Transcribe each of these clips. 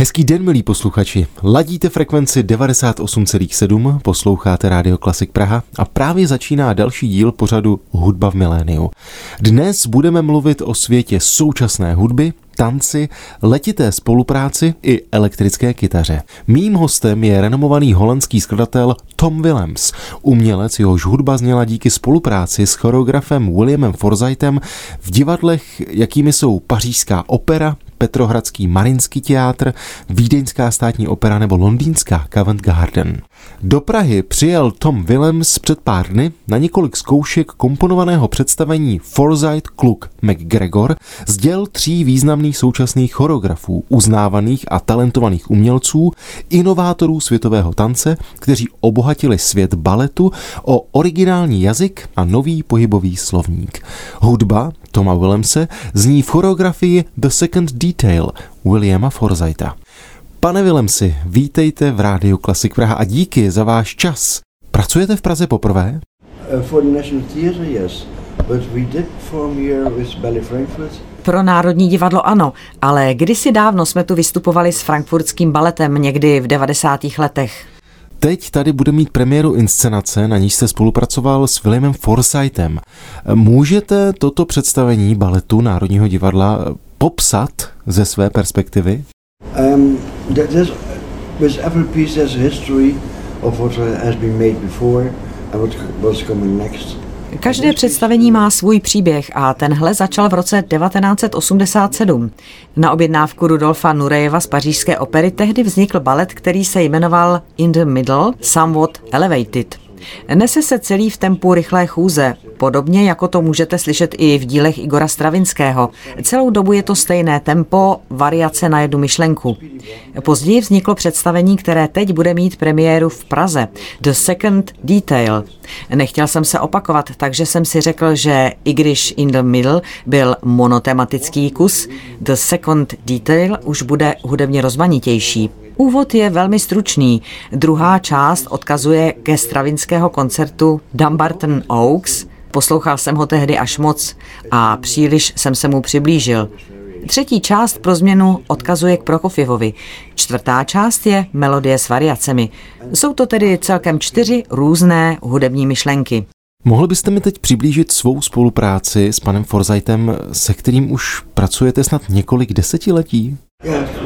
Hezký den, milí posluchači. Ladíte frekvenci 98,7, posloucháte Radio Klasik Praha a právě začíná další díl pořadu Hudba v miléniu. Dnes budeme mluvit o světě současné hudby, tanci, letité spolupráci i elektrické kytaře. Mým hostem je renomovaný holandský skladatel Tom Willems, umělec, jehož hudba zněla díky spolupráci s choreografem Williamem Forsythem v divadlech, jakými jsou Pařížská opera, Petrohradský Marinský teátr, Vídeňská státní opera nebo Londýnská Covent Garden. Do Prahy přijel Tom Willems před pár dny na několik zkoušek komponovaného představení Forsyth Kluk McGregor z děl tří významných současných choreografů, uznávaných a talentovaných umělců, inovátorů světového tance, kteří obohatili svět baletu o originální jazyk a nový pohybový slovník. Hudba Toma Willemse zní v choreografii The Second Detail Williama Forsytha. Pane Willemsi, vítejte v Rádiu Klasik Praha a díky za váš čas. Pracujete v Praze poprvé? Uh, for the National Theatre, yes. But we did perform here with Ballet Frankfurt. Pro Národní divadlo ano, ale kdysi dávno jsme tu vystupovali s frankfurtským baletem někdy v 90. letech. Teď tady bude mít premiéru inscenace, na níž jste spolupracoval s Williamem Forsythem. Můžete toto představení baletu Národního divadla popsat ze své perspektivy? Um, there's, with every piece there's a history of what has been made before and what, what's coming next. Každé představení má svůj příběh a tenhle začal v roce 1987. Na objednávku Rudolfa Nurejeva z pařížské opery tehdy vznikl balet, který se jmenoval In the Middle, Somewhat Elevated. Nese se celý v tempu rychlé chůze, podobně jako to můžete slyšet i v dílech Igora Stravinského. Celou dobu je to stejné tempo, variace na jednu myšlenku. Později vzniklo představení, které teď bude mít premiéru v Praze, The Second Detail. Nechtěl jsem se opakovat, takže jsem si řekl, že i když In the Middle byl monotematický kus, The Second Detail už bude hudebně rozmanitější. Úvod je velmi stručný. Druhá část odkazuje ke stravinského koncertu Dumbarton Oaks. Poslouchal jsem ho tehdy až moc a příliš jsem se mu přiblížil. Třetí část pro změnu odkazuje k Prokofjevovi. Čtvrtá část je melodie s variacemi. Jsou to tedy celkem čtyři různé hudební myšlenky. Mohl byste mi teď přiblížit svou spolupráci s panem Forsythem, se kterým už pracujete snad několik desetiletí? Uh,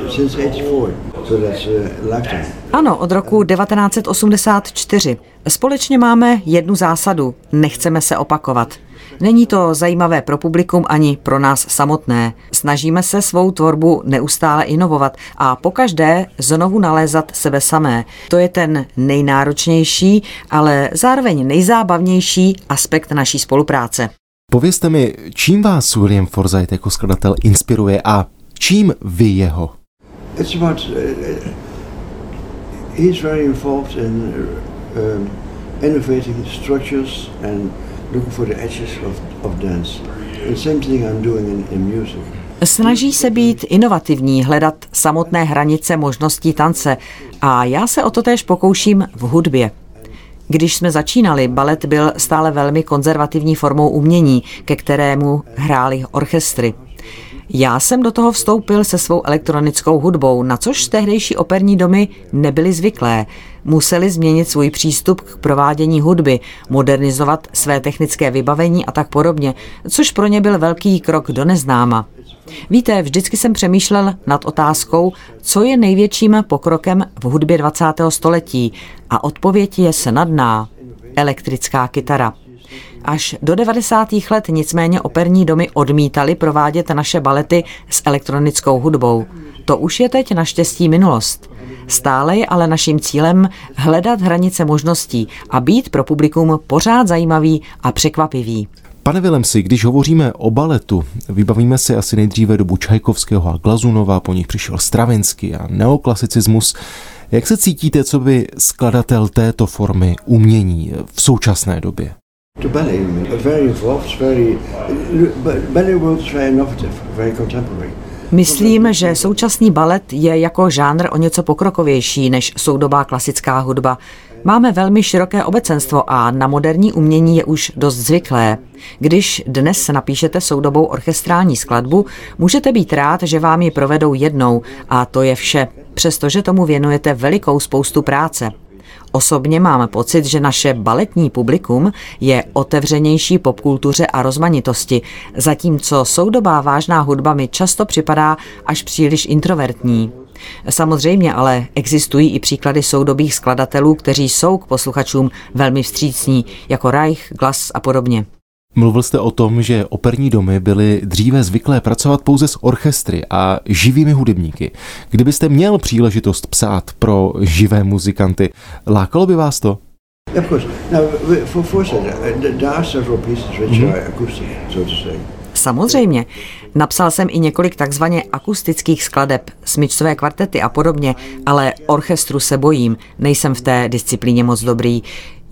ano, od roku 1984. Společně máme jednu zásadu. Nechceme se opakovat. Není to zajímavé pro publikum ani pro nás samotné. Snažíme se svou tvorbu neustále inovovat a pokaždé znovu nalézat sebe samé. To je ten nejnáročnější, ale zároveň nejzábavnější aspekt naší spolupráce. Povězte mi, čím vás William Forsythe jako skladatel inspiruje a čím vy jeho? It's about, uh, uh he's very involved in uh, um, innovating structures and looking for the edges of, of dance. The same thing I'm doing in, in music. Snaží se být inovativní, hledat samotné hranice možností tance a já se o to též pokouším v hudbě. Když jsme začínali, balet byl stále velmi konzervativní formou umění, ke kterému hráli orchestry. Já jsem do toho vstoupil se svou elektronickou hudbou, na což tehdejší operní domy nebyly zvyklé. Museli změnit svůj přístup k provádění hudby, modernizovat své technické vybavení a tak podobně, což pro ně byl velký krok do neznáma. Víte, vždycky jsem přemýšlel nad otázkou, co je největším pokrokem v hudbě 20. století a odpověď je snadná. Elektrická kytara. Až do 90. let nicméně operní domy odmítali provádět naše balety s elektronickou hudbou. To už je teď naštěstí minulost. Stále je ale naším cílem hledat hranice možností a být pro publikum pořád zajímavý a překvapivý. Pane Vilemsi, když hovoříme o baletu, vybavíme si asi nejdříve dobu Čajkovského a Glazunova, po nich přišel Stravinsky a neoklasicismus. Jak se cítíte, co by skladatel této formy umění v současné době? To ballet, very involved, very, ballet world is very innovative, very contemporary. Myslím, že současný balet je jako žánr o něco pokrokovější než soudobá klasická hudba. Máme velmi široké obecenstvo a na moderní umění je už dost zvyklé. Když dnes napíšete soudobou orchestrální skladbu, můžete být rád, že vám ji provedou jednou a to je vše, přestože tomu věnujete velikou spoustu práce. Osobně mám pocit, že naše baletní publikum je otevřenější popkultuře a rozmanitosti, zatímco soudobá vážná hudba mi často připadá až příliš introvertní. Samozřejmě ale existují i příklady soudobých skladatelů, kteří jsou k posluchačům velmi vstřícní, jako Reich, Glass a podobně. Mluvil jste o tom, že operní domy byly dříve zvyklé pracovat pouze s orchestry a živými hudebníky. Kdybyste měl příležitost psát pro živé muzikanty, lákalo by vás to? Of course. Now, for, for there are several pieces which are acoustic, so to say. Samozřejmě. Napsal jsem i několik takzvaně akustických skladeb, smyčcové kvartety a podobně, ale orchestru se bojím, nejsem v té disciplíně moc dobrý.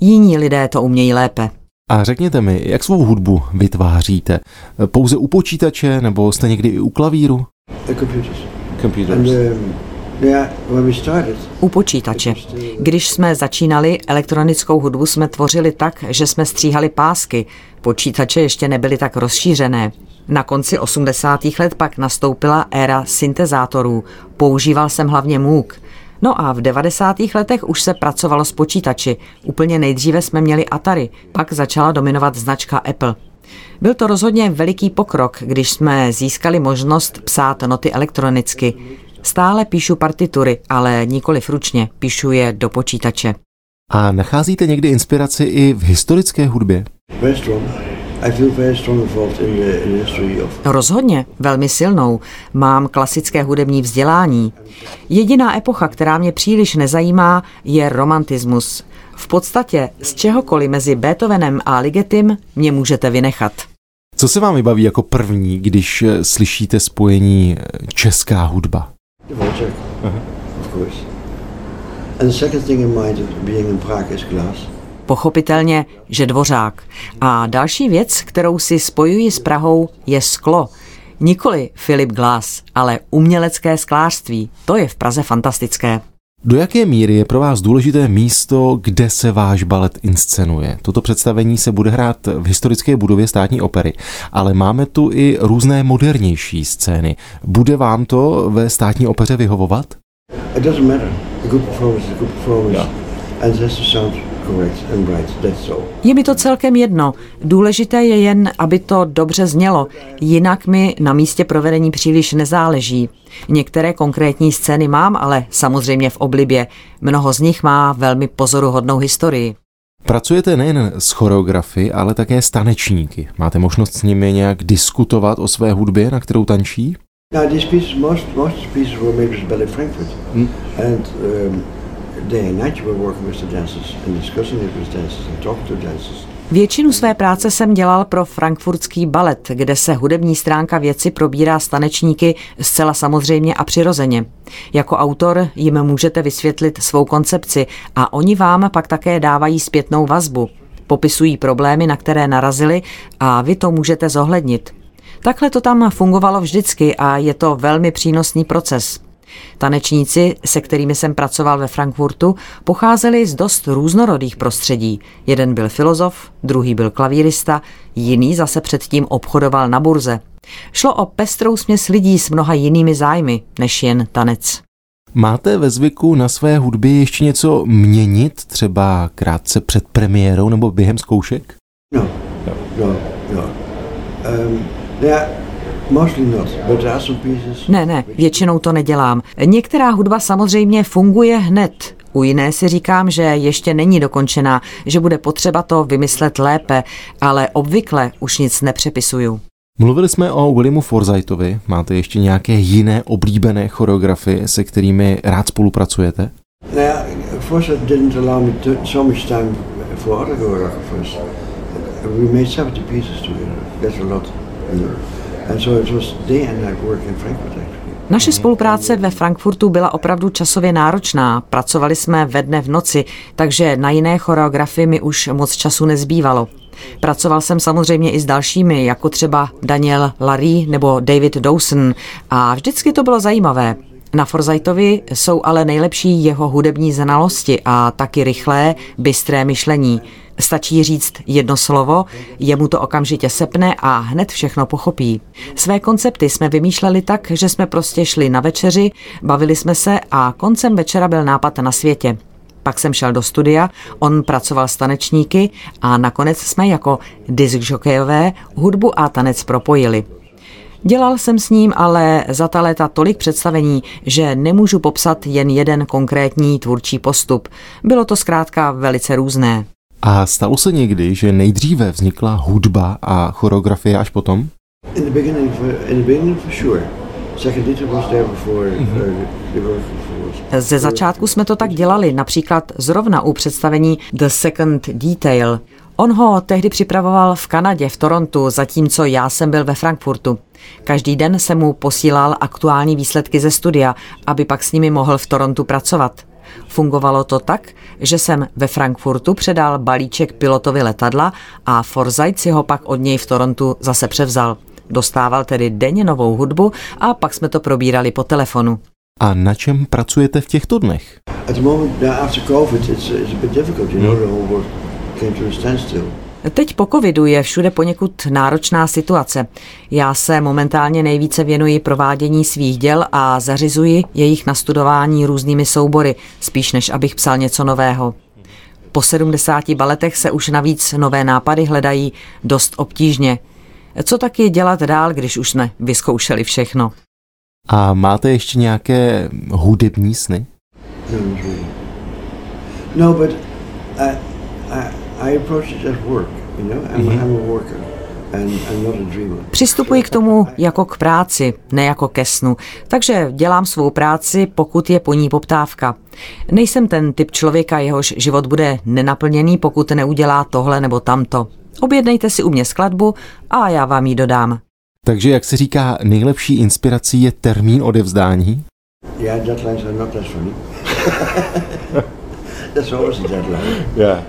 Jiní lidé to umějí lépe. A řekněte mi, jak svou hudbu vytváříte? Pouze u počítače nebo jste někdy i u klavíru? The computers. Computers. And um, yeah, when we started, U počítače. Když jsme začínali, elektronickou hudbu jsme tvořili tak, že jsme stříhali pásky. Počítače ještě nebyly tak rozšířené. Na konci 80. let pak nastoupila éra syntezátorů. Používal jsem hlavně Moog. No a v 90. letech už se pracovalo s počítači. Úplně nejdříve jsme měli Atari, pak začala dominovat značka Apple. Byl to rozhodně veliký pokrok, když jsme získali možnost psát noty elektronicky. Stále píšu partitury, ale nikoli ručně, píšu je do počítače. A nacházíte někdy inspiraci i v historické hudbě? Strong. I feel very strong involved in the, in the history of Rozhodně, velmi silnou. Mám klasické hudební vzdělání. Jediná epocha, která mě příliš nezajímá, je romantismus. V podstatě z čehokoliv mezi Beethovenem a Ligetim mě můžete vynechat. Co se vám vybaví jako první, když eh, slyšíte spojení eh, česká hudba? the Wojciech, of course. And the second thing in mind, being in Prague, is glass. Pochopitelně, že dvořák. A další věc, kterou si spojuji s Prahou, je sklo. Nikoli Philip Glass, ale umělecké sklářství. To je v Praze fantastické. Do jaké míry je pro vás důležité místo, kde se váš balet inscenuje? Toto představení se bude hrát v historické budově státní opery, ale máme tu i různé modernější scény. Bude vám to ve státní opeře vyhovovat? It doesn't matter. A good performance is a good performance. And it has to sound Je mi to celkem jedno. Důležité je jen, aby to dobře znělo. Jinak mi na místě provedení příliš nezáleží. Některé konkrétní scény mám, ale samozřejmě v oblibě. Mnoho z nich má velmi pozoruhodnou historii. Pracujete nejen s choreografy, ale také s tanečníky. Máte možnost s nimi nějak diskutovat o své hudbě, na kterou tančí? Now, these pieces, most most pieces were made with Ballet Frankfurt, and um, day and night you were working with the dancers and discussing it with dancers and talking to dancers. Většinu své práce jsem dělal pro frankfurtský balet, kde se hudební stránka věci probírá s tanečníky zcela samozřejmě a přirozeně. Jako autor jim můžete vysvětlit svou koncepci a oni vám pak také dávají zpětnou vazbu. Popisují problémy, na které narazili a vy to můžete zohlednit. Takhle to tam fungovalo vždycky a je to velmi přínosný proces. Tanečníci, se kterými jsem pracoval ve Frankfurtu, pocházeli z dost různorodých prostředí. Jeden byl filozof, druhý byl klavírista, jiný zase předtím obchodoval na burze. Šlo o pestrou směs lidí s mnoha jinými zájmy, než jen tanec. Máte ve zvyku na své hudbě ještě něco měnit, třeba krátce před premiérou nebo během zkoušek? No, no, no. Um, there some pieces. Ne, ne, většinou to nedělám. Některá hudba samozřejmě funguje hned. U jiné si říkám, že ještě není dokončená, že bude potřeba to vymyslet lépe, ale obvykle už nic nepřepisuju. Mluvili jsme o Williamu Forsythovi. Máte ještě nějaké jiné oblíbené choreografie, se kterými rád spolupracujete? Forsyth didn't allow me to, so much time for other choreographers. We made 70 pieces together. That's a lot. You Naše spolupráce ve Frankfurtu byla opravdu časově náročná. Pracovali jsme ve dne v noci, takže na jiné choreografii mi už moc času nezbývalo. Pracoval jsem samozřejmě i s dalšími, jako třeba Daniel Larry nebo David Dawson a vždycky to bylo zajímavé. Na Forsytovi jsou ale nejlepší jeho hudební znalosti a taky rychlé, bystré myšlení. Stačí říct jedno slovo, jemu to okamžitě sepne a hned všechno pochopí. Své koncepty jsme vymýšleli tak, že jsme prostě šli na večeři, bavili jsme se a koncem večera byl nápad na světě. Pak jsem šel do studia, on pracoval s tanečníky a nakonec jsme jako diskžokejové hudbu a tanec propojili. Dělal jsem s ním ale za ta léta tolik představení, že nemůžu popsat jen jeden konkrétní tvůrčí postup. Bylo to zkrátka velice různé. A stalo se někdy, že nejdříve vznikla hudba a choreografie až potom? In the beginning, for, in the beginning for sure. Second was there before mm-hmm. uh, ze začátku jsme to tak dělali, například zrovna u představení The Second Detail. On ho tehdy připravoval v Kanadě, v Torontu, zatímco já jsem byl ve Frankfurtu. Každý den se mu posílal aktuální výsledky ze studia, aby pak s nimi mohl v Torontu pracovat. Fungovalo to tak, že jsem ve Frankfurtu předal balíček pilotovi letadla a Forsyth si ho pak od něj v Torontu zase převzal. Dostával tedy denně novou hudbu a pak jsme to probírali po telefonu. A na čem pracujete v těchto dnech? At the moment, after COVID, it's, it's a bit difficult, you know, the whole world Teď po covidu je všude poněkud náročná situace. Já se momentálně nejvíce věnuji provádění svých děl a zařizuji jejich nastudování různými soubory, spíš než abych psal něco nového. Po 70 baletech se už navíc nové nápady hledají dost obtížně. Co taky dělat dál, když už jsme vyzkoušeli všechno? A máte ještě nějaké hudební sny? No, but I, Přistupuji k tomu jako k práci, ne jako ke snu, takže dělám svou práci, pokud je po ní poptávka. Nejsem ten typ člověka, jehož život bude nenaplněný, pokud neudělá tohle nebo tamto. Objednejte si u mě skladbu a já vám ji dodám. Takže jak se říká, nejlepší inspirací je termín odevzdání? Yeah, deadlines are not that funny. That's always a deadline. Yeah.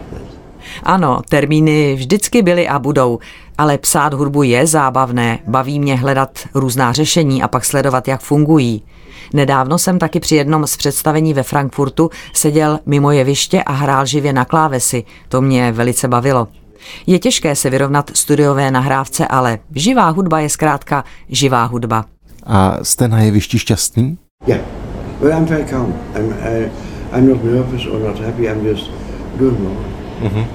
Ano, termíny vždycky byly a budou, ale psát hudbu je zábavné, baví mě hledat různá řešení a pak sledovat, jak fungují. Nedávno jsem taky při jednom z představení ve Frankfurtu seděl mimo jeviště a hrál živě na klávesi. To mě velice bavilo. Je těžké se vyrovnat studiové nahrávce, ale živá hudba je zkrátka živá hudba. A jste na jevišti šťastný? Yeah, but I'm very calm. I'm, I, I'm not nervous or not happy, I'm just doing mm-hmm.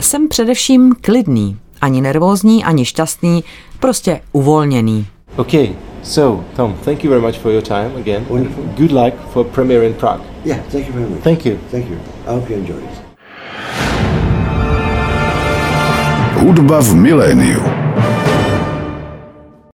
Jsem především klidný, ani nervózní, ani šťastný, prostě uvolněný. Okay, so Tom, thank you very much for your time again. Wonderful. Good luck for premiere in Prague. Yeah, thank you very much. Thank you. Thank you. I hope you enjoy it. Hudba v miléniu.